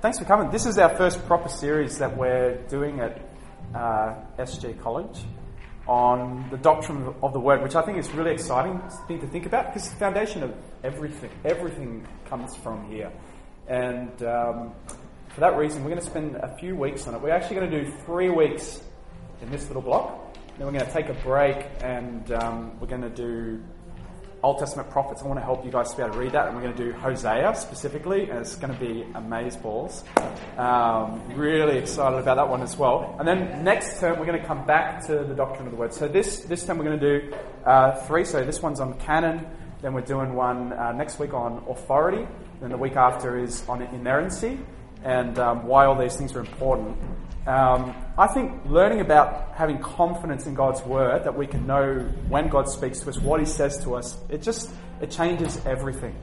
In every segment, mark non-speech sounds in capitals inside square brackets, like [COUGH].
thanks for coming. This is our first proper series that we're doing at uh, SG College on the doctrine of the Word, which I think is really exciting thing to think about because the foundation of everything. Everything comes from here. And um, for that reason, we're going to spend a few weeks on it. We're actually going to do three weeks in this little block. Then we're going to take a break and um, we're going to do Old Testament prophets. I want to help you guys to be able to read that, and we're going to do Hosea specifically, and it's going to be balls. Um, really excited about that one as well. And then next term, we're going to come back to the doctrine of the word. So this this term, we're going to do uh, three. So this one's on canon. Then we're doing one uh, next week on authority. Then the week after is on inerrancy and um, why all these things are important. Um, I think learning about having confidence in God's word, that we can know when God speaks to us, what He says to us, it just it changes everything.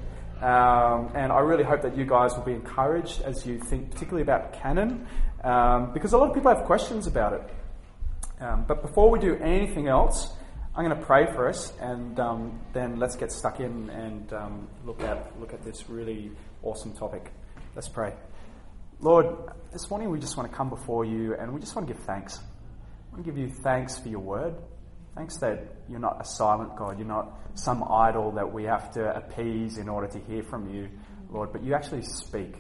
Um, and I really hope that you guys will be encouraged as you think, particularly about canon, um, because a lot of people have questions about it. Um, but before we do anything else, I'm going to pray for us, and um, then let's get stuck in and um, look at look at this really awesome topic. Let's pray. Lord, this morning we just want to come before you and we just want to give thanks. I want to give you thanks for your word. Thanks that you're not a silent God. You're not some idol that we have to appease in order to hear from you, Lord, but you actually speak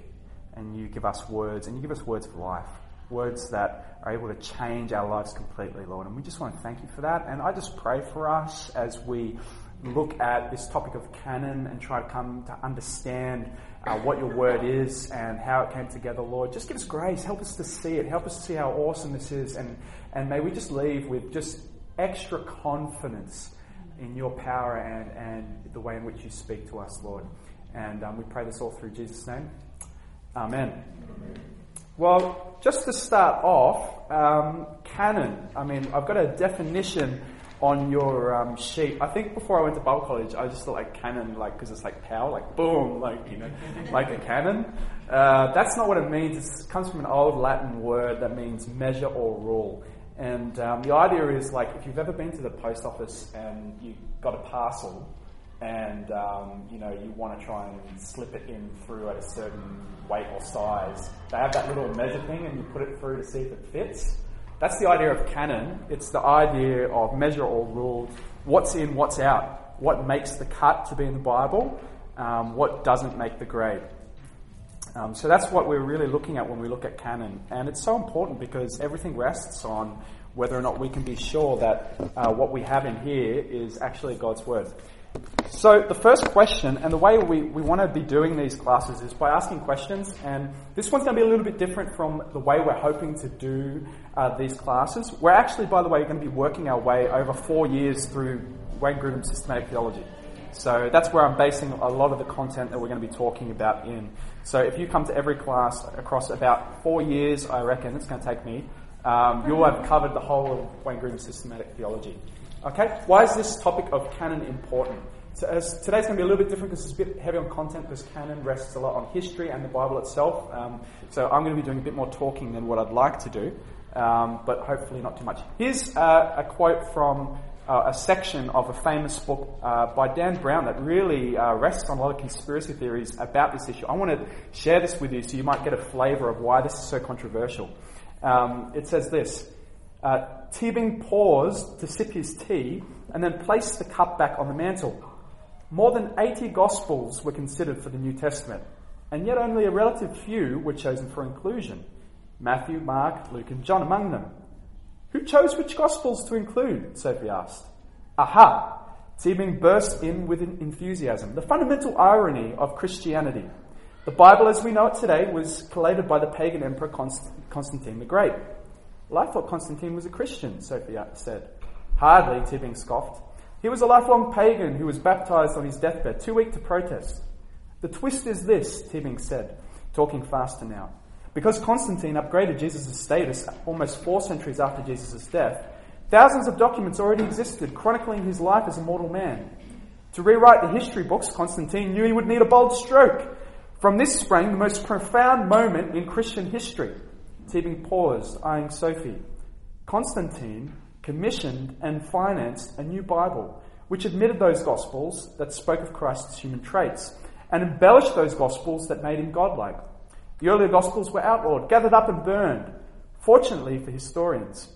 and you give us words and you give us words of life. Words that are able to change our lives completely, Lord. And we just want to thank you for that. And I just pray for us as we look at this topic of canon and try to come to understand uh, what your word is and how it came together, Lord. Just give us grace. Help us to see it. Help us to see how awesome this is. And, and may we just leave with just extra confidence in your power and, and the way in which you speak to us, Lord. And um, we pray this all through Jesus' name. Amen. Well, just to start off, um, canon. I mean, I've got a definition on your um, sheet. I think before I went to Bible college, I just thought like cannon, like because it's like power, like boom, like you know, [LAUGHS] like a cannon. Uh, that's not what it means. It comes from an old Latin word that means measure or rule. And um, the idea is like if you've ever been to the post office and you got a parcel, and um, you know you want to try and slip it in through at a certain weight or size, they have that little measure thing, and you put it through to see if it fits. That's the idea of canon. It's the idea of measure or rule. What's in, what's out. What makes the cut to be in the Bible, um, what doesn't make the grade. Um, so that's what we're really looking at when we look at canon. And it's so important because everything rests on whether or not we can be sure that uh, what we have in here is actually God's Word. So, the first question, and the way we, we want to be doing these classes is by asking questions, and this one's going to be a little bit different from the way we're hoping to do uh, these classes. We're actually, by the way, going to be working our way over four years through Wayne Grudem's systematic theology. So, that's where I'm basing a lot of the content that we're going to be talking about in. So, if you come to every class across about four years, I reckon it's going to take me, um, you'll have covered the whole of Wayne Grudem's systematic theology. Okay? Why is this topic of canon important? So today's going to be a little bit different because it's a bit heavy on content because canon rests a lot on history and the Bible itself. Um, so I'm going to be doing a bit more talking than what I'd like to do, um, but hopefully not too much. Here's uh, a quote from uh, a section of a famous book uh, by Dan Brown that really uh, rests on a lot of conspiracy theories about this issue. I want to share this with you so you might get a flavour of why this is so controversial. Um, it says this. Uh, Teabing paused to sip his tea and then placed the cup back on the mantel. More than 80 Gospels were considered for the New Testament, and yet only a relative few were chosen for inclusion Matthew, Mark, Luke, and John among them. Who chose which Gospels to include? Sophie asked. Aha! Teabing burst in with enthusiasm. The fundamental irony of Christianity. The Bible as we know it today was collated by the pagan emperor Constantine the Great. Well, I thought Constantine was a Christian, Sophie said. Hardly, Teabing scoffed. He was a lifelong pagan who was baptized on his deathbed, too weak to protest. The twist is this, Teabing said, talking faster now. Because Constantine upgraded Jesus' status almost four centuries after Jesus' death, thousands of documents already existed chronicling his life as a mortal man. To rewrite the history books, Constantine knew he would need a bold stroke. From this sprang the most profound moment in Christian history. Teabing paused, eyeing Sophie. Constantine commissioned and financed a new Bible, which admitted those Gospels that spoke of Christ's human traits and embellished those Gospels that made him godlike. The earlier Gospels were outlawed, gathered up, and burned. Fortunately for historians,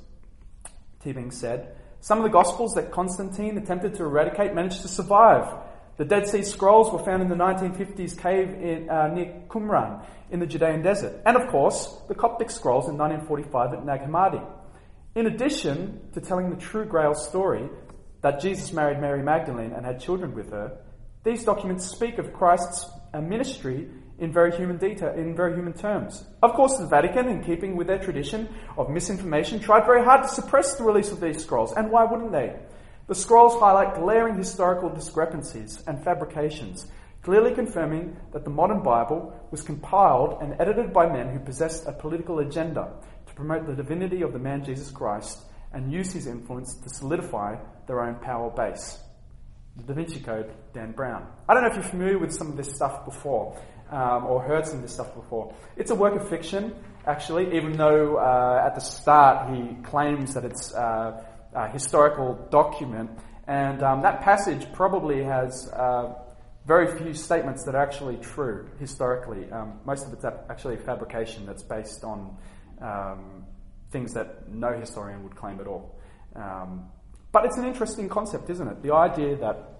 Teabing said, some of the Gospels that Constantine attempted to eradicate managed to survive. The Dead Sea Scrolls were found in the 1950s cave in, uh, near Qumran in the Judean desert. And of course, the Coptic Scrolls in 1945 at Nag Hammadi. In addition to telling the true Grail story that Jesus married Mary Magdalene and had children with her, these documents speak of Christ's uh, ministry in very human detail, in very human terms. Of course, the Vatican, in keeping with their tradition of misinformation, tried very hard to suppress the release of these scrolls, and why wouldn't they? The scrolls highlight glaring historical discrepancies and fabrications, clearly confirming that the modern Bible was compiled and edited by men who possessed a political agenda to promote the divinity of the man Jesus Christ and use his influence to solidify their own power base. The Da Vinci Code, Dan Brown. I don't know if you're familiar with some of this stuff before um, or heard some of this stuff before. It's a work of fiction, actually, even though uh, at the start he claims that it's uh, a historical document. And um, that passage probably has uh, very few statements that are actually true historically. Um, most of it's actually a fabrication that's based on um, things that no historian would claim at all. Um, but it's an interesting concept, isn't it? The idea that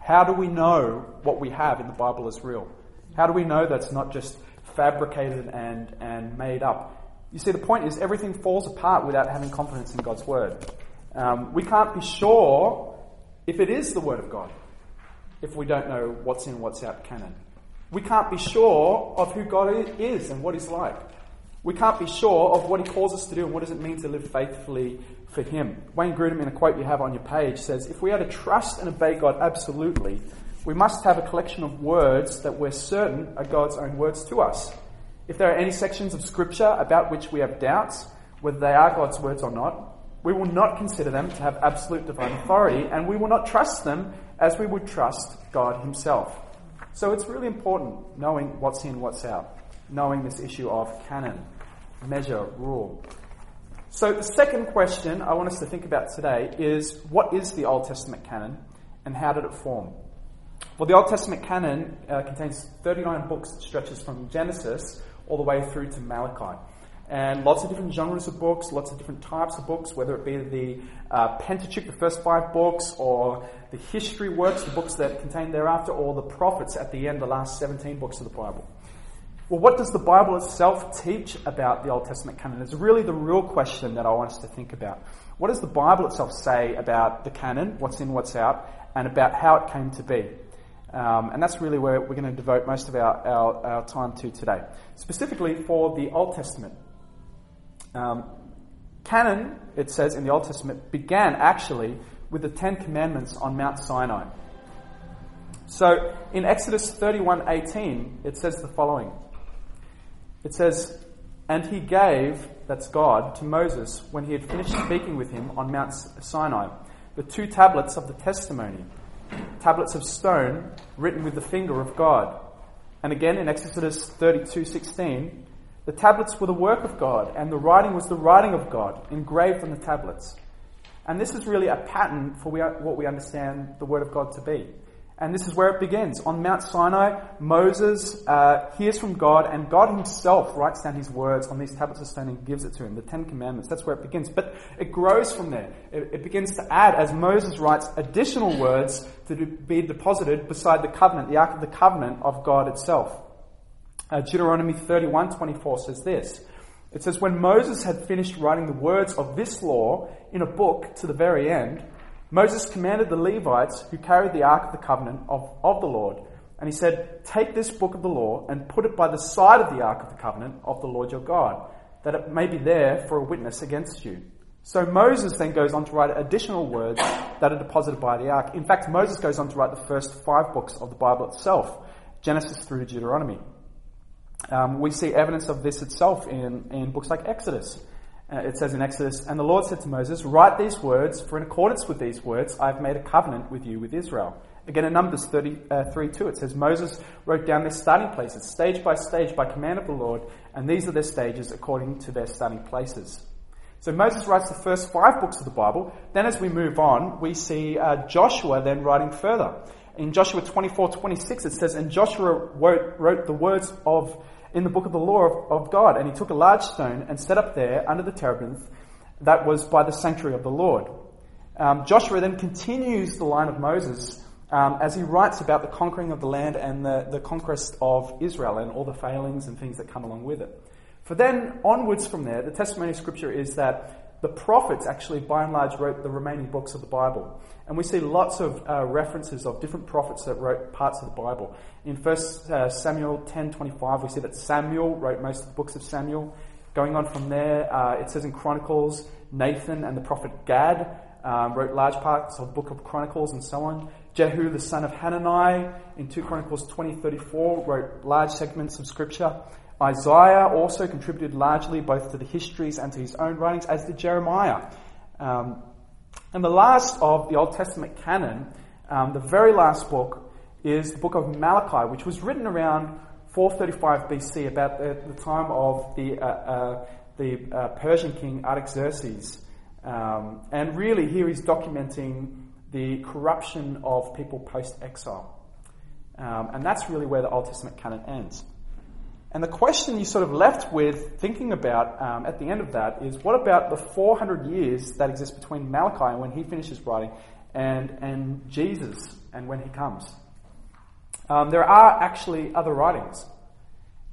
how do we know what we have in the Bible is real? How do we know that's not just fabricated and, and made up? You see, the point is everything falls apart without having confidence in God's Word. Um, we can't be sure if it is the Word of God if we don't know what's in, what's out canon. We can't be sure of who God is and what He's like. We can't be sure of what He calls us to do and what does it mean to live faithfully for Him. Wayne Grudem, in a quote you have on your page, says, If we are to trust and obey God absolutely, we must have a collection of words that we're certain are God's own words to us. If there are any sections of Scripture about which we have doubts, whether they are God's words or not, we will not consider them to have absolute divine authority, and we will not trust them as we would trust God Himself. So it's really important knowing what's in, what's out, knowing this issue of canon, measure, rule. So the second question I want us to think about today is what is the Old Testament canon and how did it form? Well, the Old Testament canon uh, contains 39 books that stretches from Genesis all the way through to Malachi. And lots of different genres of books, lots of different types of books, whether it be the uh, Pentateuch, the first five books, or the history works, the books that contain thereafter, or the prophets at the end, the last 17 books of the Bible. Well, what does the Bible itself teach about the Old Testament canon? It's really the real question that I want us to think about. What does the Bible itself say about the canon, what's in, what's out, and about how it came to be? Um, and that's really where we're going to devote most of our, our, our time to today. Specifically for the Old Testament. Um, canon, it says in the Old Testament, began actually with the Ten Commandments on Mount Sinai. So in Exodus 31:18, it says the following. It says, "And he gave, that's God, to Moses when he had finished speaking with him on Mount Sinai, the two tablets of the testimony." tablets of stone written with the finger of God. And again in Exodus 32:16, the tablets were the work of God and the writing was the writing of God engraved on the tablets. And this is really a pattern for what we understand the word of God to be. And this is where it begins. On Mount Sinai, Moses uh, hears from God, and God himself writes down his words on these tablets of stone and gives it to him, the Ten Commandments. That's where it begins. But it grows from there. It, it begins to add, as Moses writes, additional words to be deposited beside the covenant, the Ark of the Covenant of God itself. Uh, Deuteronomy 31 24 says this. It says, When Moses had finished writing the words of this law in a book to the very end, Moses commanded the Levites who carried the Ark of the Covenant of, of the Lord, and he said, Take this book of the law and put it by the side of the Ark of the Covenant of the Lord your God, that it may be there for a witness against you. So Moses then goes on to write additional words that are deposited by the ark. In fact, Moses goes on to write the first five books of the Bible itself, Genesis through Deuteronomy. Um, we see evidence of this itself in, in books like Exodus. Uh, it says in Exodus, And the Lord said to Moses, Write these words, for in accordance with these words I have made a covenant with you with Israel. Again, in Numbers 33 uh, 2, it says, Moses wrote down their starting places, stage by stage, by command of the Lord, and these are their stages according to their starting places. So Moses writes the first five books of the Bible. Then as we move on, we see uh, Joshua then writing further. In Joshua 24 26, it says, And Joshua wrote, wrote the words of in the book of the law of, of God. And he took a large stone and set up there under the terebinth that was by the sanctuary of the Lord. Um, Joshua then continues the line of Moses um, as he writes about the conquering of the land and the, the conquest of Israel and all the failings and things that come along with it. For then, onwards from there, the testimony of Scripture is that the prophets actually, by and large, wrote the remaining books of the Bible. And we see lots of uh, references of different prophets that wrote parts of the Bible. In 1 uh, Samuel 10.25, we see that Samuel wrote most of the books of Samuel. Going on from there, uh, it says in Chronicles, Nathan and the prophet Gad um, wrote large parts of the book of Chronicles and so on. Jehu, the son of Hanani, in 2 Chronicles 20.34, wrote large segments of scripture. Isaiah also contributed largely both to the histories and to his own writings, as did Jeremiah. Um, and the last of the Old Testament canon, um, the very last book, is the book of Malachi, which was written around 435 BC, about the, the time of the, uh, uh, the uh, Persian king Artaxerxes. Um, and really, here he's documenting the corruption of people post exile. Um, and that's really where the Old Testament canon ends. And the question you sort of left with thinking about um, at the end of that is what about the 400 years that exist between Malachi and when he finishes writing and, and Jesus and when he comes? Um, there are actually other writings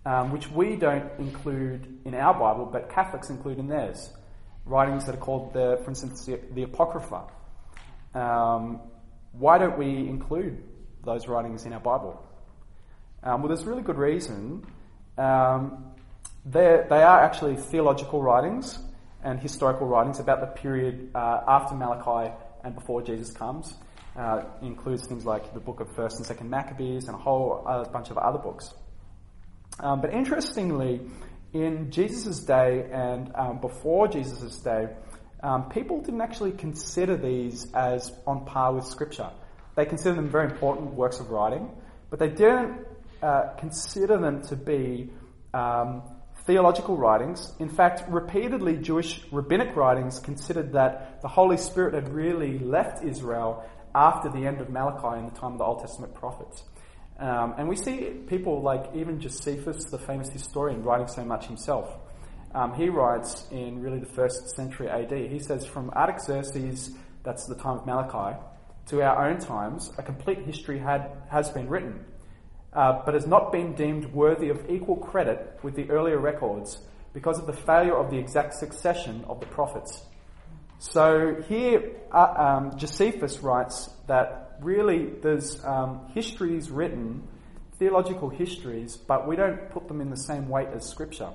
um, which we don't include in our Bible, but Catholics include in theirs. Writings that are called, the, for instance, the, the Apocrypha. Um, why don't we include those writings in our Bible? Um, well, there's really good reason. Um, they are actually theological writings and historical writings about the period uh, after Malachi and before Jesus comes. Uh, includes things like the book of First and Second Maccabees and a whole uh, bunch of other books. Um, but interestingly, in Jesus' day and um, before Jesus' day, um, people didn't actually consider these as on par with Scripture. They considered them very important works of writing, but they didn't uh, consider them to be um, theological writings. In fact, repeatedly, Jewish rabbinic writings considered that the Holy Spirit had really left Israel after the end of Malachi in the time of the Old Testament prophets. Um, and we see people like even Josephus, the famous historian, writing so much himself. Um, he writes in really the first century AD. He says, from Artaxerxes, that's the time of Malachi, to our own times, a complete history had, has been written, uh, but has not been deemed worthy of equal credit with the earlier records because of the failure of the exact succession of the prophets. So here, uh, um, Josephus writes that really there's um, histories written, theological histories, but we don't put them in the same weight as Scripture.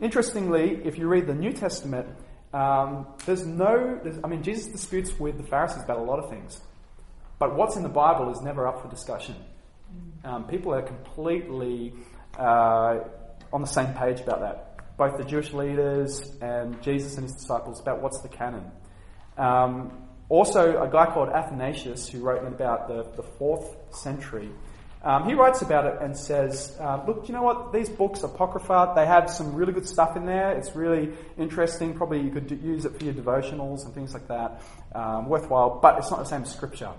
Interestingly, if you read the New Testament, um, there's no, there's, I mean, Jesus disputes with the Pharisees about a lot of things, but what's in the Bible is never up for discussion. Um, people are completely uh, on the same page about that. Both the Jewish leaders and Jesus and his disciples about what's the canon. Um, also, a guy called Athanasius, who wrote in about the, the fourth century, um, he writes about it and says, uh, look, you know what? These books, Apocrypha, they have some really good stuff in there. It's really interesting. Probably you could do, use it for your devotionals and things like that. Um, worthwhile, but it's not the same as Scripture.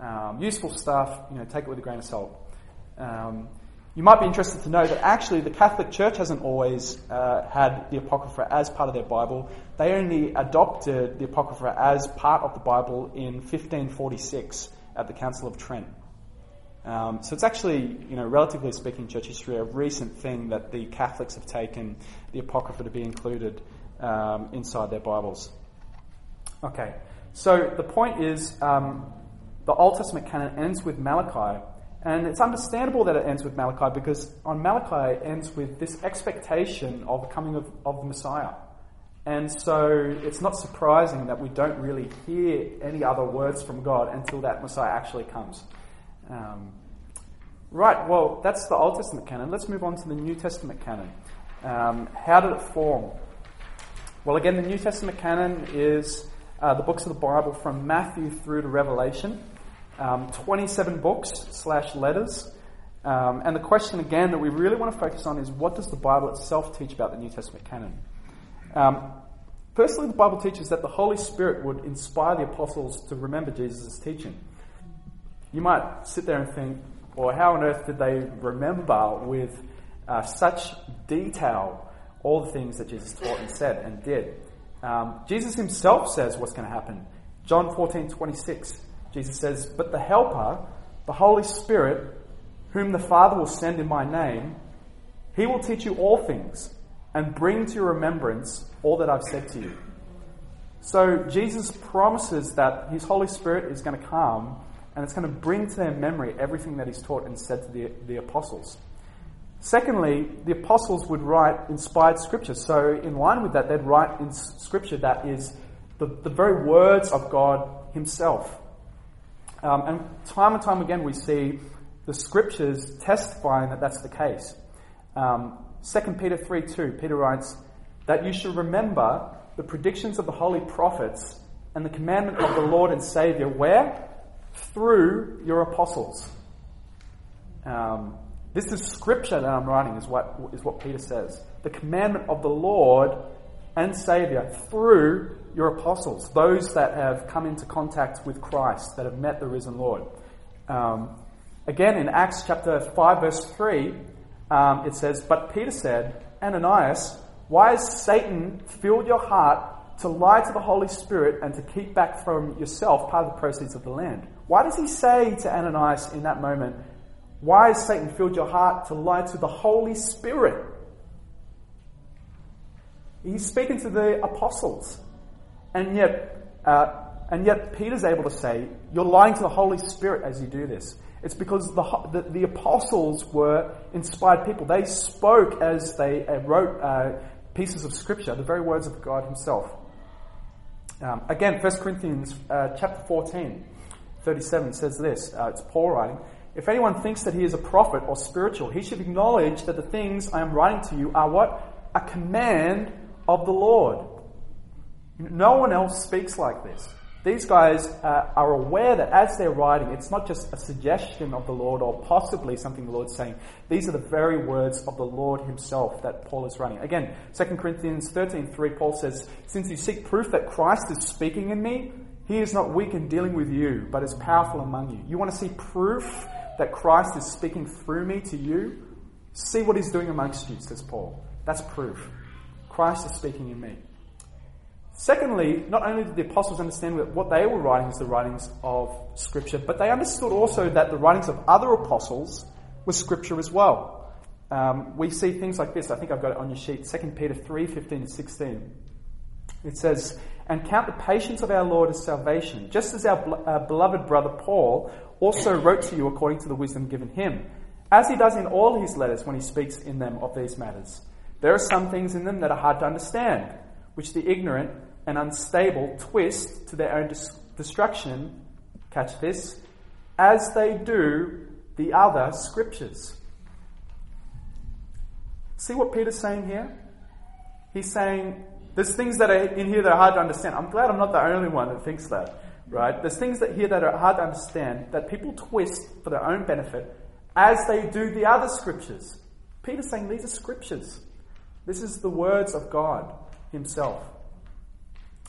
Um, useful stuff, you know, take it with a grain of salt. Um, you might be interested to know that actually the Catholic Church hasn't always uh, had the Apocrypha as part of their Bible. They only adopted the Apocrypha as part of the Bible in 1546 at the Council of Trent. Um, so it's actually, you know, relatively speaking, church history, a recent thing that the Catholics have taken the Apocrypha to be included um, inside their Bibles. Okay, so the point is um, the Old Testament canon ends with Malachi, and it's understandable that it ends with Malachi because on Malachi it ends with this expectation of the coming of, of the Messiah. And so it's not surprising that we don't really hear any other words from God until that Messiah actually comes. Um, right, well, that's the Old Testament canon. Let's move on to the New Testament canon. Um, how did it form? Well, again, the New Testament canon is uh, the books of the Bible from Matthew through to Revelation. Um, 27 books slash letters. Um, and the question again that we really want to focus on is what does the Bible itself teach about the New Testament canon? Um, firstly, the Bible teaches that the Holy Spirit would inspire the apostles to remember Jesus' teaching. You might sit there and think, well, how on earth did they remember with uh, such detail all the things that Jesus taught and said and did. Um, Jesus himself says what's going to happen. John 14, 26, Jesus says, But the Helper, the Holy Spirit, whom the Father will send in my name, he will teach you all things and bring to your remembrance all that I've said to you. So Jesus promises that his Holy Spirit is going to come and it's going to bring to their memory everything that he's taught and said to the, the apostles. Secondly, the apostles would write inspired scripture. So, in line with that, they'd write in scripture that is the, the very words of God Himself. Um, and time and time again, we see the scriptures testifying that that's the case. Um, 2 Peter 3 2, Peter writes, That you should remember the predictions of the holy prophets and the commandment of the Lord and Saviour, where? Through your apostles. Um, this is scripture that I'm writing, is what, is what Peter says. The commandment of the Lord and Saviour through your apostles, those that have come into contact with Christ, that have met the risen Lord. Um, again, in Acts chapter 5, verse 3, um, it says, But Peter said, Ananias, why has Satan filled your heart to lie to the Holy Spirit and to keep back from yourself part of the proceeds of the land? Why does he say to Ananias in that moment, Why has Satan filled your heart to lie to the Holy Spirit? He's speaking to the apostles. And yet, uh, and yet Peter's able to say, You're lying to the Holy Spirit as you do this. It's because the, the, the apostles were inspired people. They spoke as they uh, wrote uh, pieces of scripture, the very words of God Himself. Um, again, 1 Corinthians uh, chapter 14, 37 says this. Uh, it's Paul writing. If anyone thinks that he is a prophet or spiritual, he should acknowledge that the things I am writing to you are what? A command of the Lord. No one else speaks like this. These guys uh, are aware that as they're writing, it's not just a suggestion of the Lord or possibly something the Lord's saying. These are the very words of the Lord himself that Paul is writing. Again, 2 Corinthians 13.3, Paul says, Since you seek proof that Christ is speaking in me, he is not weak in dealing with you, but is powerful among you. You want to see proof that Christ is speaking through me to you? See what he's doing amongst you, says Paul. That's proof. Christ is speaking in me. Secondly, not only did the apostles understand that what they were writing was the writings of Scripture, but they understood also that the writings of other apostles were Scripture as well. Um, we see things like this. I think I've got it on your sheet. 2 Peter 3 15 and 16. It says, And count the patience of our Lord as salvation, just as our, our beloved brother Paul also wrote to you according to the wisdom given him, as he does in all his letters when he speaks in them of these matters. There are some things in them that are hard to understand which the ignorant and unstable twist to their own destruction, catch this, as they do the other scriptures. See what Peter's saying here? He's saying there's things that are in here that are hard to understand. I'm glad I'm not the only one that thinks that, right? There's things that here that are hard to understand that people twist for their own benefit as they do the other scriptures. Peter's saying these are scriptures. This is the words of God himself.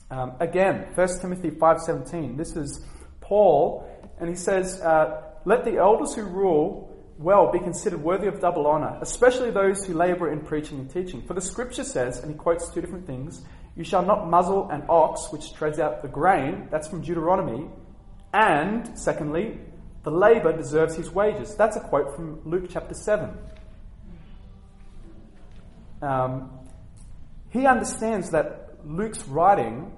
Um, again, 1 Timothy 5.17, this is Paul, and he says, uh, Let the elders who rule well be considered worthy of double honour, especially those who labour in preaching and teaching. For the scripture says, and he quotes two different things, You shall not muzzle an ox which treads out the grain, that's from Deuteronomy, and, secondly, the labour deserves his wages. That's a quote from Luke chapter 7. Um, he understands that Luke's writing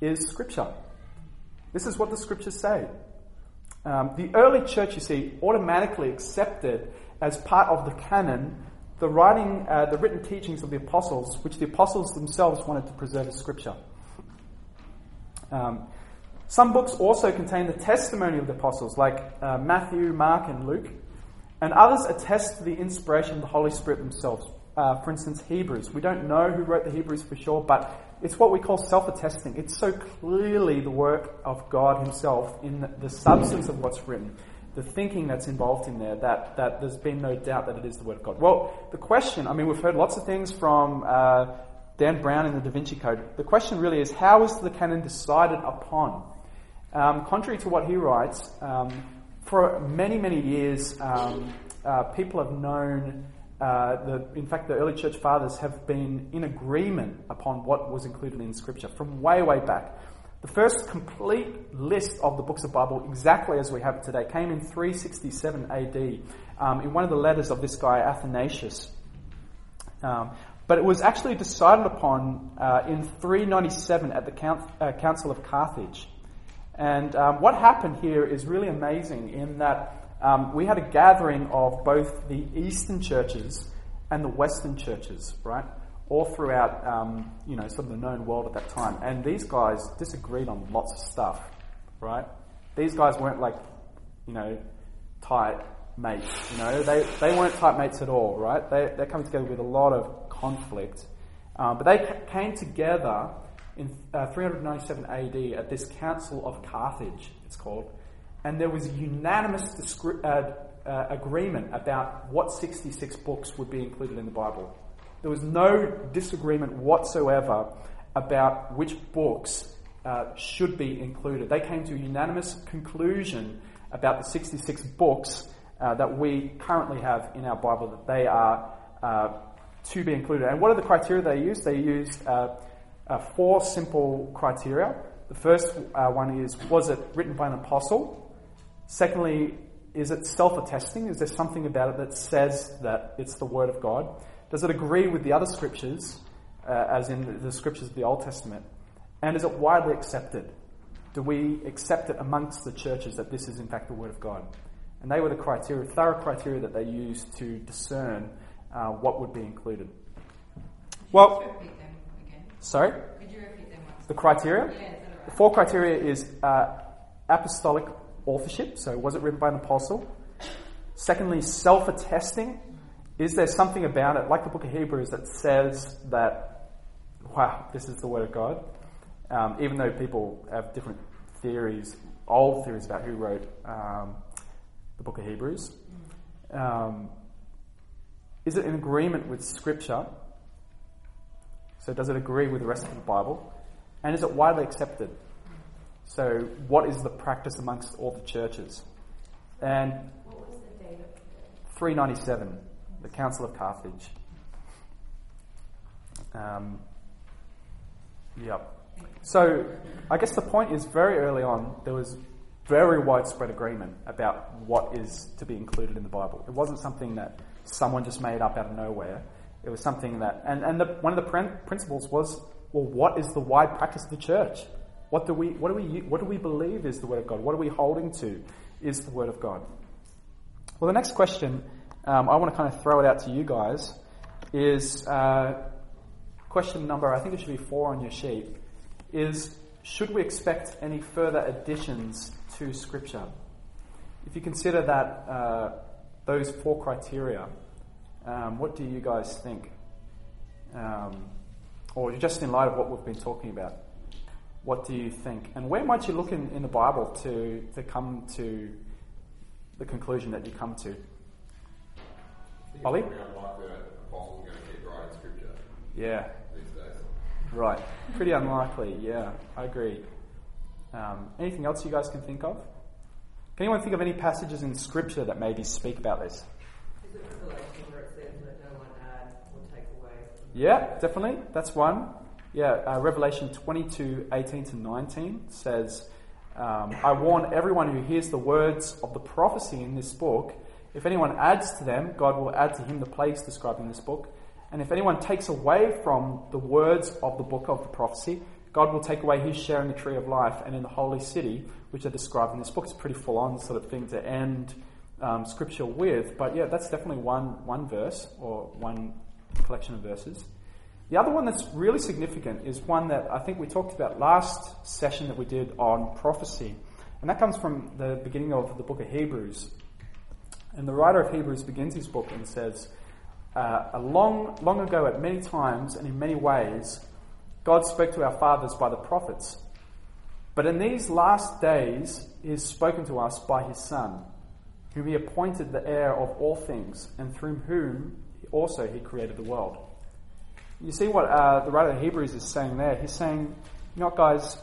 is Scripture. This is what the Scriptures say. Um, the early church, you see, automatically accepted as part of the canon the writing, uh, the written teachings of the apostles, which the apostles themselves wanted to preserve as Scripture. Um, some books also contain the testimony of the apostles, like uh, Matthew, Mark, and Luke, and others attest to the inspiration of the Holy Spirit themselves. Uh, for instance, Hebrews. We don't know who wrote the Hebrews for sure, but it's what we call self attesting. It's so clearly the work of God Himself in the substance of what's written, the thinking that's involved in there, that, that there's been no doubt that it is the Word of God. Well, the question I mean, we've heard lots of things from uh, Dan Brown in the Da Vinci Code. The question really is how is the canon decided upon? Um, contrary to what he writes, um, for many, many years, um, uh, people have known uh, the, in fact, the early church fathers have been in agreement upon what was included in Scripture from way, way back. The first complete list of the books of Bible, exactly as we have it today, came in 367 AD um, in one of the letters of this guy, Athanasius. Um, but it was actually decided upon uh, in 397 at the Count, uh, Council of Carthage. And um, what happened here is really amazing in that um, we had a gathering of both the Eastern churches and the Western churches, right? All throughout, um, you know, sort of the known world at that time. And these guys disagreed on lots of stuff, right? These guys weren't like, you know, tight mates, you know. They, they weren't tight mates at all, right? They, they're coming together with a lot of conflict. Um, but they came together in uh, 397 AD at this Council of Carthage, it's called, and there was unanimous discri- uh, uh, agreement about what 66 books would be included in the Bible. There was no disagreement whatsoever about which books uh, should be included. They came to a unanimous conclusion about the 66 books uh, that we currently have in our Bible that they are uh, to be included. And what are the criteria they used? They used uh, four simple criteria. The first one is was it written by an apostle? Secondly, is it self attesting? Is there something about it that says that it's the Word of God? Does it agree with the other scriptures, uh, as in the scriptures of the Old Testament? And is it widely accepted? Do we accept it amongst the churches that this is in fact the Word of God? And they were the criteria, thorough criteria that they used to discern uh, what would be included. Well, sorry? The criteria? Yeah, the four criteria is uh, apostolic authorship, so was it written by an apostle? Secondly, self attesting. Is there something about it, like the book of Hebrews, that says that, wow, this is the Word of God? Um, even though people have different theories, old theories about who wrote um, the book of Hebrews. Um, is it in agreement with Scripture? So, does it agree with the rest of the Bible? And is it widely accepted? So, what is the practice amongst all the churches? And What was the date of 397, the Council of Carthage. Um, yep. So, I guess the point is very early on, there was very widespread agreement about what is to be included in the Bible. It wasn't something that someone just made up out of nowhere. It was something that, and, and the, one of the principles was, well, what is the wide practice of the church? What do we, what do we, what do we believe is the Word of God? What are we holding to is the Word of God? Well, the next question um, I want to kind of throw it out to you guys is uh, question number, I think it should be four on your sheet, is should we expect any further additions to Scripture? If you consider that uh, those four criteria, um, what do you guys think? Um, or just in light of what we've been talking about, what do you think? And where might you look in, in the Bible to, to come to the conclusion that you come to? Ollie? it's probably unlikely that apostles are going to keep writing scripture Yeah, right. Pretty unlikely, yeah, I agree. Um, anything else you guys can think of? Can anyone think of any passages in Scripture that maybe speak about this? Is it Revelation where it says that no one add or take away? Yeah, definitely. That's one. Yeah, uh, Revelation 22, 18 to 19 says, um, I warn everyone who hears the words of the prophecy in this book. If anyone adds to them, God will add to him the plagues described in this book. And if anyone takes away from the words of the book of the prophecy, God will take away his share in the tree of life and in the holy city, which are described in this book. It's a pretty full on sort of thing to end um, scripture with. But yeah, that's definitely one, one verse or one collection of verses. The other one that's really significant is one that I think we talked about last session that we did on prophecy. And that comes from the beginning of the book of Hebrews. And the writer of Hebrews begins his book and says, uh, a long, long ago, at many times and in many ways, God spoke to our fathers by the prophets. But in these last days, He has spoken to us by His Son, whom He appointed the heir of all things, and through whom also He created the world. You see what uh, the writer of Hebrews is saying there? He's saying, you know what, guys?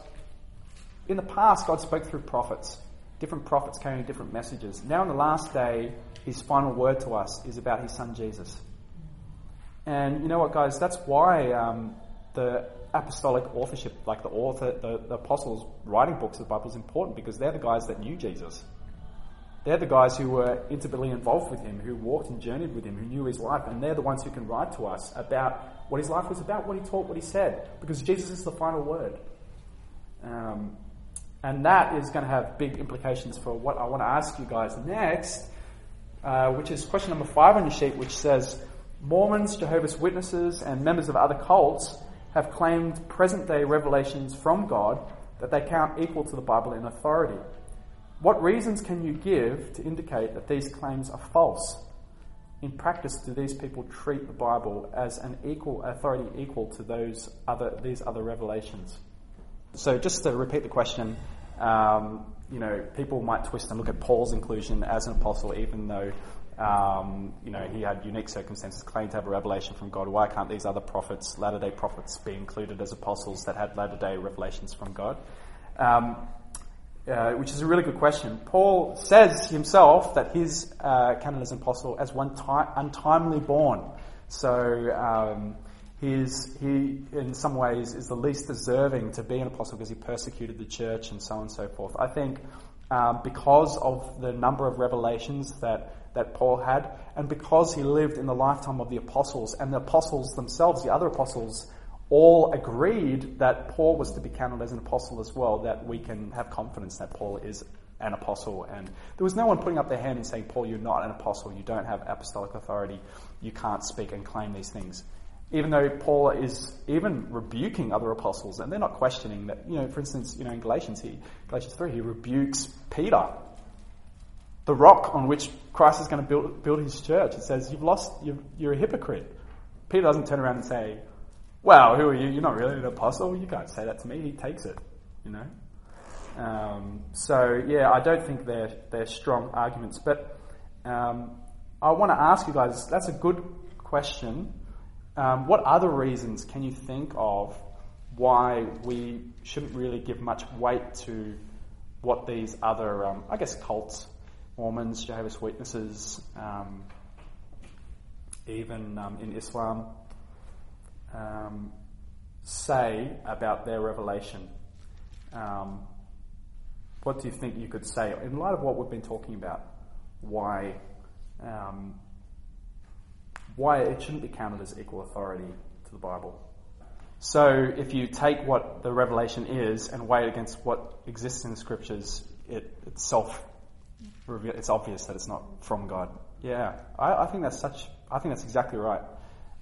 In the past, God spoke through prophets, different prophets carrying different messages. Now, in the last day, His final word to us is about His Son Jesus. And you know what, guys? That's why um, the apostolic authorship, like the author, the, the apostles writing books of the Bible, is important because they're the guys that knew Jesus. They're the guys who were intimately involved with him, who walked and journeyed with him, who knew his life, and they're the ones who can write to us about what his life was about, what he taught, what he said, because Jesus is the final word. Um, and that is going to have big implications for what I want to ask you guys next, uh, which is question number five on your sheet, which says Mormons, Jehovah's Witnesses, and members of other cults have claimed present day revelations from God that they count equal to the Bible in authority. What reasons can you give to indicate that these claims are false? In practice, do these people treat the Bible as an equal authority equal to those other these other revelations? So, just to repeat the question, um, you know, people might twist and look at Paul's inclusion as an apostle, even though um, you know he had unique circumstances, claimed to have a revelation from God. Why can't these other prophets, latter day prophets, be included as apostles that had latter day revelations from God? Um, uh, which is a really good question. Paul says himself that his uh, canon is apostle as one untimely born. So um, he's, he, in some ways, is the least deserving to be an apostle because he persecuted the church and so on and so forth. I think um, because of the number of revelations that, that Paul had, and because he lived in the lifetime of the apostles, and the apostles themselves, the other apostles, all agreed that Paul was to be counted as an apostle as well, that we can have confidence that Paul is an apostle. And there was no one putting up their hand and saying, Paul, you're not an apostle, you don't have apostolic authority, you can't speak and claim these things. Even though Paul is even rebuking other apostles, and they're not questioning that, you know, for instance, you know, in Galatians, he, Galatians 3, he rebukes Peter, the rock on which Christ is going to build, build his church. It says, You've lost, you're, you're a hypocrite. Peter doesn't turn around and say, well, who are you? You're not really an apostle. You can't say that to me. He takes it, you know. Um, so yeah, I don't think they're they're strong arguments. But um, I want to ask you guys. That's a good question. Um, what other reasons can you think of why we shouldn't really give much weight to what these other, um, I guess, cults, Mormons, Jehovah's Witnesses, um, even um, in Islam, um, say about their revelation? Um, what do you think you could say in light of what we've been talking about? Why, um, why it shouldn't be counted as equal authority to the Bible? So, if you take what the revelation is and weigh it against what exists in the scriptures, it itself it's obvious that it's not from God. Yeah, I, I think that's such. I think that's exactly right.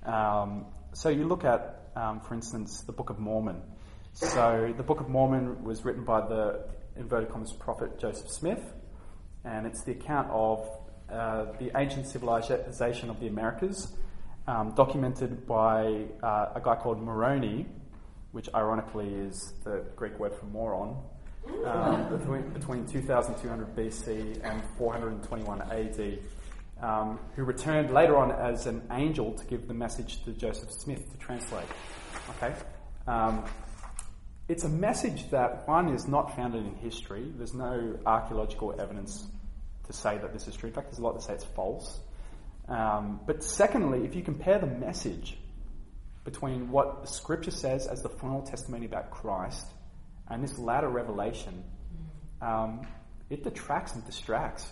Um, so you look at, um, for instance, the Book of Mormon. So the Book of Mormon was written by the inverted commas prophet Joseph Smith, and it's the account of uh, the ancient civilization of the Americas, um, documented by uh, a guy called Moroni, which ironically is the Greek word for moron, um, between, between 2200 BC and 421 AD um, who returned later on as an angel to give the message to Joseph Smith to translate. Okay? Um, it's a message that, one, is not founded in history. There's no archaeological evidence to say that this is true. In fact, there's a lot to say it's false. Um, but secondly, if you compare the message between what the scripture says as the final testimony about Christ and this latter revelation, um, it detracts and distracts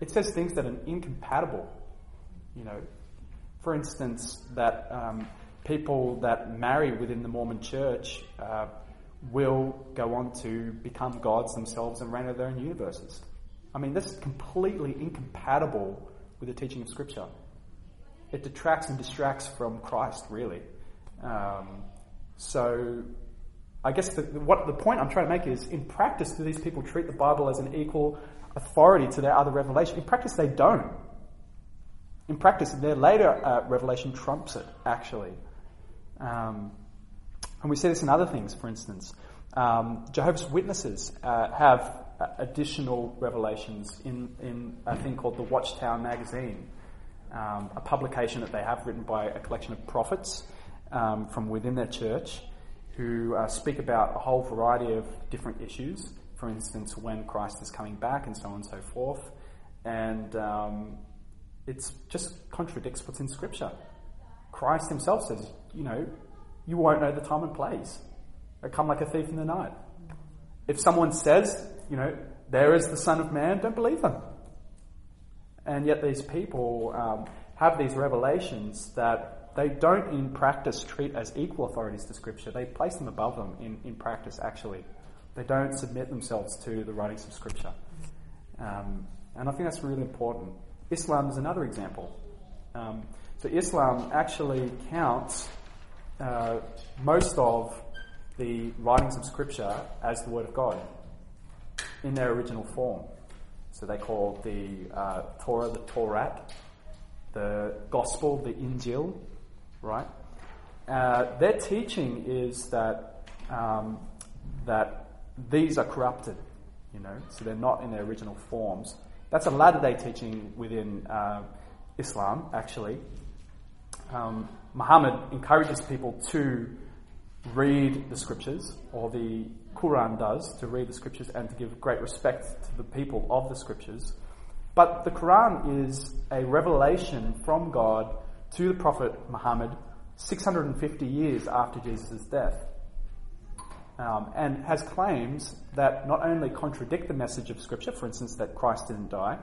it says things that are incompatible. You know, for instance, that um, people that marry within the Mormon church uh, will go on to become gods themselves and reign over their own universes. I mean, this is completely incompatible with the teaching of Scripture. It detracts and distracts from Christ, really. Um, so, I guess the, what the point I'm trying to make is, in practice, do these people treat the Bible as an equal authority to their other revelation. In practice, they don't. In practice, their later uh, revelation trumps it, actually. Um, and we see this in other things, for instance. Um, Jehovah's Witnesses uh, have uh, additional revelations in, in a thing called the Watchtower Magazine, um, a publication that they have written by a collection of prophets um, from within their church who uh, speak about a whole variety of different issues for instance, when Christ is coming back and so on and so forth. And um, it just contradicts what's in Scripture. Christ himself says, you know, you won't know the time and place. They come like a thief in the night. If someone says, you know, there is the Son of Man, don't believe them. And yet these people um, have these revelations that they don't in practice treat as equal authorities to Scripture. They place them above them in, in practice, actually. They don't submit themselves to the writings of Scripture. Um, and I think that's really important. Islam is another example. Um, so Islam actually counts uh, most of the writings of Scripture as the Word of God in their original form. So they call the uh, Torah the Torah, the Gospel the Injil, right? Uh, their teaching is that um, that these are corrupted, you know, so they're not in their original forms. That's a latter day teaching within uh, Islam, actually. Um, Muhammad encourages people to read the scriptures, or the Quran does, to read the scriptures and to give great respect to the people of the scriptures. But the Quran is a revelation from God to the Prophet Muhammad 650 years after Jesus' death. Um, and has claims that not only contradict the message of Scripture, for instance, that Christ didn't die,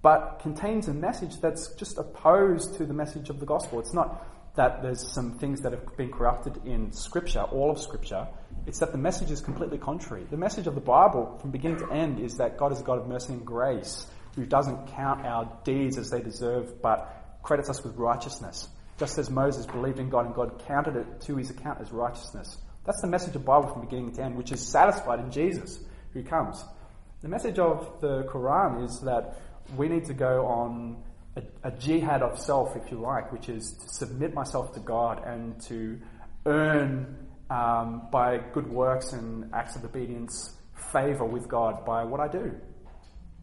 but contains a message that's just opposed to the message of the gospel. It's not that there's some things that have been corrupted in Scripture, all of Scripture. It's that the message is completely contrary. The message of the Bible, from beginning to end, is that God is a God of mercy and grace, who doesn't count our deeds as they deserve, but credits us with righteousness. Just as Moses believed in God and God counted it to his account as righteousness. That's the message of the Bible from beginning to end, which is satisfied in Jesus, who comes. The message of the Quran is that we need to go on a, a jihad of self, if you like, which is to submit myself to God and to earn um, by good works and acts of obedience favor with God by what I do.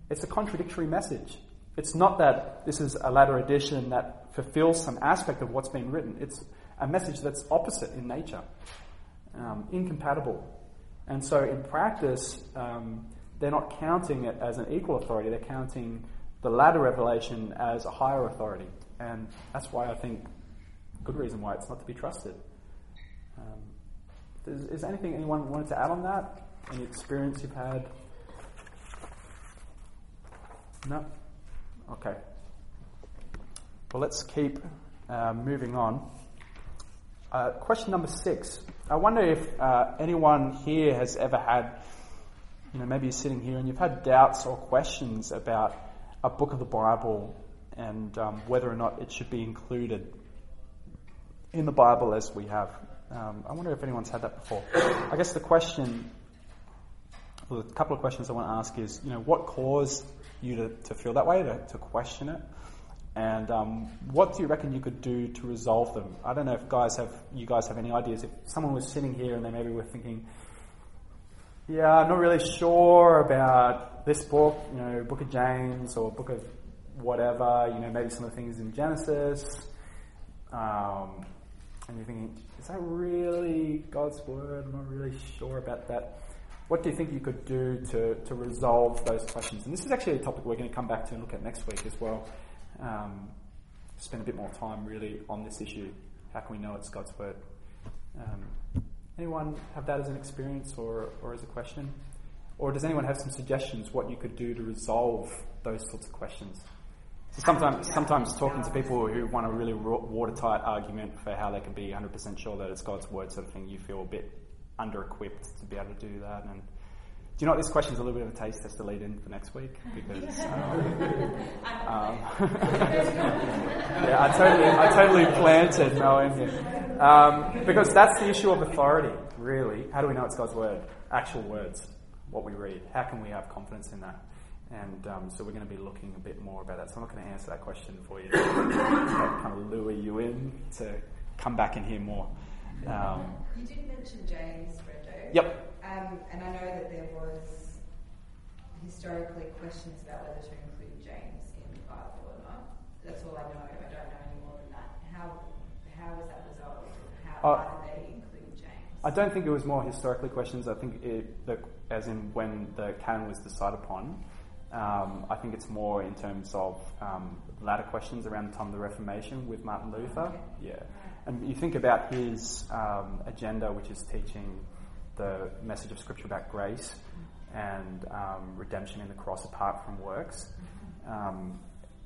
It's a contradictory message. It's not that this is a latter edition that fulfills some aspect of what's been written. It's a message that's opposite in nature um, incompatible. And so in practice, um, they're not counting it as an equal authority, they're counting the latter revelation as a higher authority. And that's why I think, good reason why it's not to be trusted. Um, is, is anything anyone wanted to add on that? Any experience you've had? No? Okay. Well, let's keep uh, moving on. Uh, question number six. I wonder if uh, anyone here has ever had, you know, maybe you're sitting here and you've had doubts or questions about a book of the Bible and um, whether or not it should be included in the Bible as we have. Um, I wonder if anyone's had that before. I guess the question, well, a couple of questions I want to ask is, you know, what caused you to, to feel that way, to, to question it? And um, what do you reckon you could do to resolve them? I don't know if guys have you guys have any ideas. If someone was sitting here and they maybe were thinking, "Yeah, I'm not really sure about this book, you know, Book of James or Book of whatever, you know, maybe some of the things in Genesis," um, and you're thinking, "Is that really God's word? I'm not really sure about that." What do you think you could do to, to resolve those questions? And this is actually a topic we're going to come back to and look at next week as well um, spend a bit more time really on this issue. How can we know it's God's word? Um, anyone have that as an experience or, or as a question? Or does anyone have some suggestions what you could do to resolve those sorts of questions? So sometimes, sometimes talking to people who want a really watertight argument for how they can be 100% sure that it's God's word sort of thing, you feel a bit under-equipped to be able to do that. And do you know what this question is a little bit of a taste test to lead in for next week? Because [LAUGHS] um, um, [LAUGHS] yeah, I totally, I totally planted Mel here. Um, because that's the issue of authority, really. How do we know it's God's word? Actual words, what we read. How can we have confidence in that? And um, so we're going to be looking a bit more about that. So I'm not going to answer that question for you. [COUGHS] kind of lure you in to come back and hear more. Um, you did mention James, Brendo. Yep. Um, and I know that there was historically questions about whether to include James in the Bible or not. That's all I know. I don't know any more than that. How how was that resolved? How, uh, did they include James? I don't think it was more historically questions. I think it, the, as in when the canon was decided upon, Um, I think it's more in terms of um, latter questions around the time of the Reformation with Martin Luther. Okay. Yeah. And you think about his um, agenda, which is teaching the message of Scripture about grace and um, redemption in the cross apart from works. Um,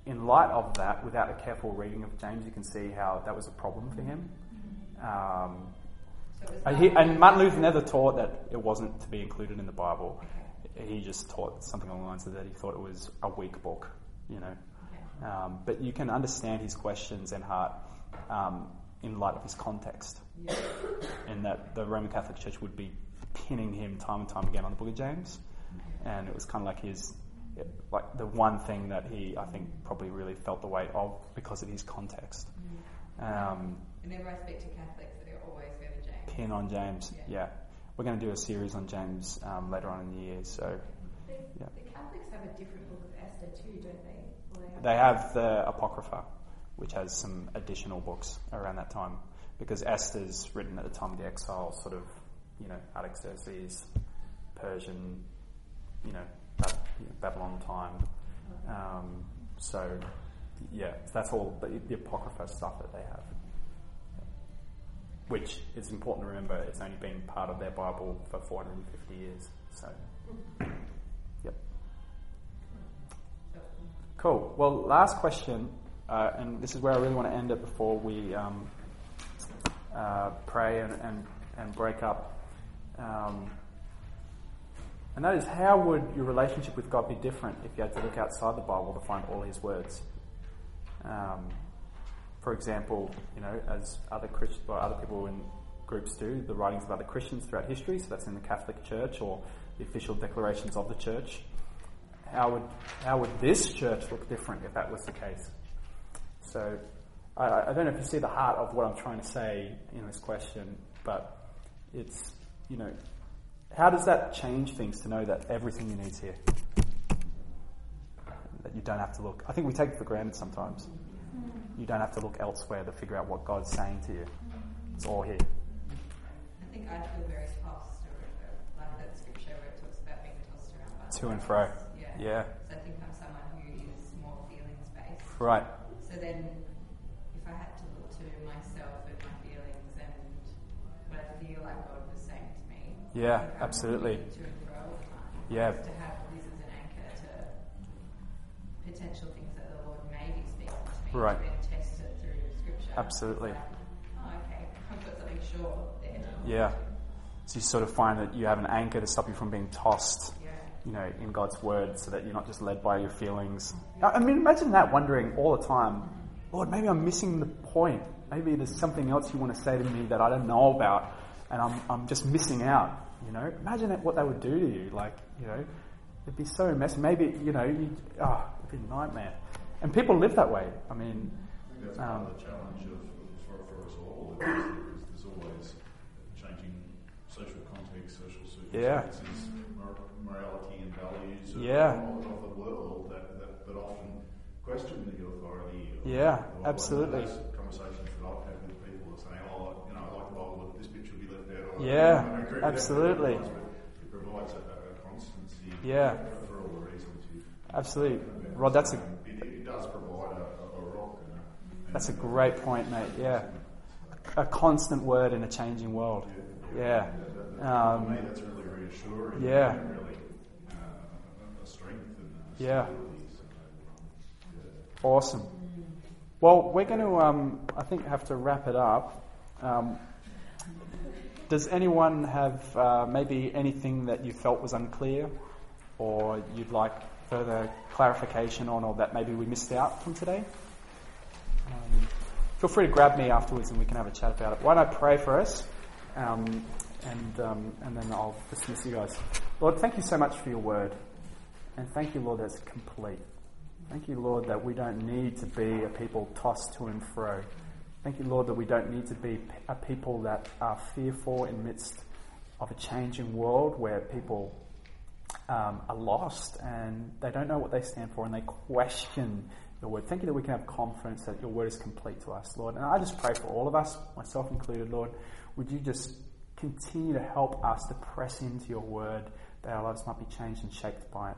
in light of that, without a careful reading of James, you can see how that was a problem for him. Um, and, he, Martin and Martin Luther never taught that it wasn't to be included in the Bible. He just taught something along the lines of that he thought it was a weak book, you know. Um, but you can understand his questions and heart um, in light of his context, Yeah. in that the Roman Catholic Church would be pinning him time and time again on the Book of James, and it was kind of like his, like the one thing that he, I think, probably really felt the weight of because of his context. Um, Whenever I speak to Catholics, they're always go to James. pin on James, Yeah. yeah. We're going to do a series on James um, later on in the year, so The, the Catholics have a different book of Esther too, don't they? Or They have the Apocrypha, which has some additional books around that time, because Esther's written at the time of the exile, sort of, you know, Artaxerxes, Persian, you know, Babylon time. Um, so, yeah, that's all the, the Apocrypha stuff that they have. Which is important to remember, it's only been part of their Bible for 450 years. So, yep. Cool. Well, last question, uh, and this is where I really want to end it before we um, uh, pray and, and, and break up. Um, and that is, how would your relationship with God be different if you had to look outside the Bible to find all His words? Um, for example, you know, as other Christ- or other people in groups do, the writings of other Christians throughout history. So that's in the Catholic Church or the official declarations of the Church. How would how would this church look different if that was the case? So I, I don't know if you see the heart of what I'm trying to say in this question, but it's you know, how does that change things to know that everything you need is here? That you don't have to look. I think we take it for granted sometimes. You don't have to look elsewhere to figure out what God's saying to you. It's all here. I think I feel very tossed, or uh, like that scripture where it talks about being tossed around by To and fro. Yeah. Yeah. So I think I'm someone who is more feelings based. Right. So then, if I had to look to myself and my feelings and what I feel like God was saying to me, Yeah, I absolutely. To and fro all. Yeah. To have this as an anchor to potential things that the Lord may be speaking to me, Right. to then test it through Scripture. Absolutely. Like, oh, okay, I've got something sure there. Yeah. So you sort of find that you have an anchor to stop you from being tossed. You know, in God's word so that you're not just led by your feelings. I mean, imagine that wondering all the time, Lord, maybe I'm missing the point. Maybe there's something else you want to say to me that I don't know about and I'm, I'm just missing out, you know. Imagine that, what that would do to you. Like, you know, it'd be so messy. Maybe, you know, you, oh, it'd be a nightmare. And people live that way. I mean, I that's Um, part of the challenge of, for, for us all. Is there's, there's always changing social context, social circumstances, mor- morality and values of, Yeah. of, of the world that, that, that often question the authority. Of, Yeah, of- absolutely. Conversations that I've had with people are saying, oh, you know, I like the Bible, but this bit should be left out. Or, Yeah, I that, absolutely. It provides a, a constancy Yeah. for, for all the reasons you absolutely. Rod, that's a, it, it does provide a, a, rock and a, That's a great point, mate. Yeah. A constant word in a changing world. Yeah. For me, Um, that's really reassuring. Yeah. And really uh, a strength and a Yeah. awesome. Well, we're going to, um, I think, have to wrap it up. Um, does anyone have uh, maybe anything that you felt was unclear or you'd like further clarification on or that maybe we missed out from today? Um, feel free to grab me afterwards and we can have a chat about it. Why don't I pray for us? Um, and, um, and then I'll dismiss you guys. Lord, thank you so much for your word. And thank you, Lord, that's complete. Thank you, Lord, that we don't need to be a people tossed to and fro. Thank you, Lord, that we don't need to be a people that are fearful in midst of a changing world where people um, are lost and they don't know what they stand for and they question your word. Thank you that we can have confidence that your word is complete to us, Lord. And I just pray for all of us, myself included, Lord, would you just continue to help us to press into your word that our lives might be changed and shaped by it.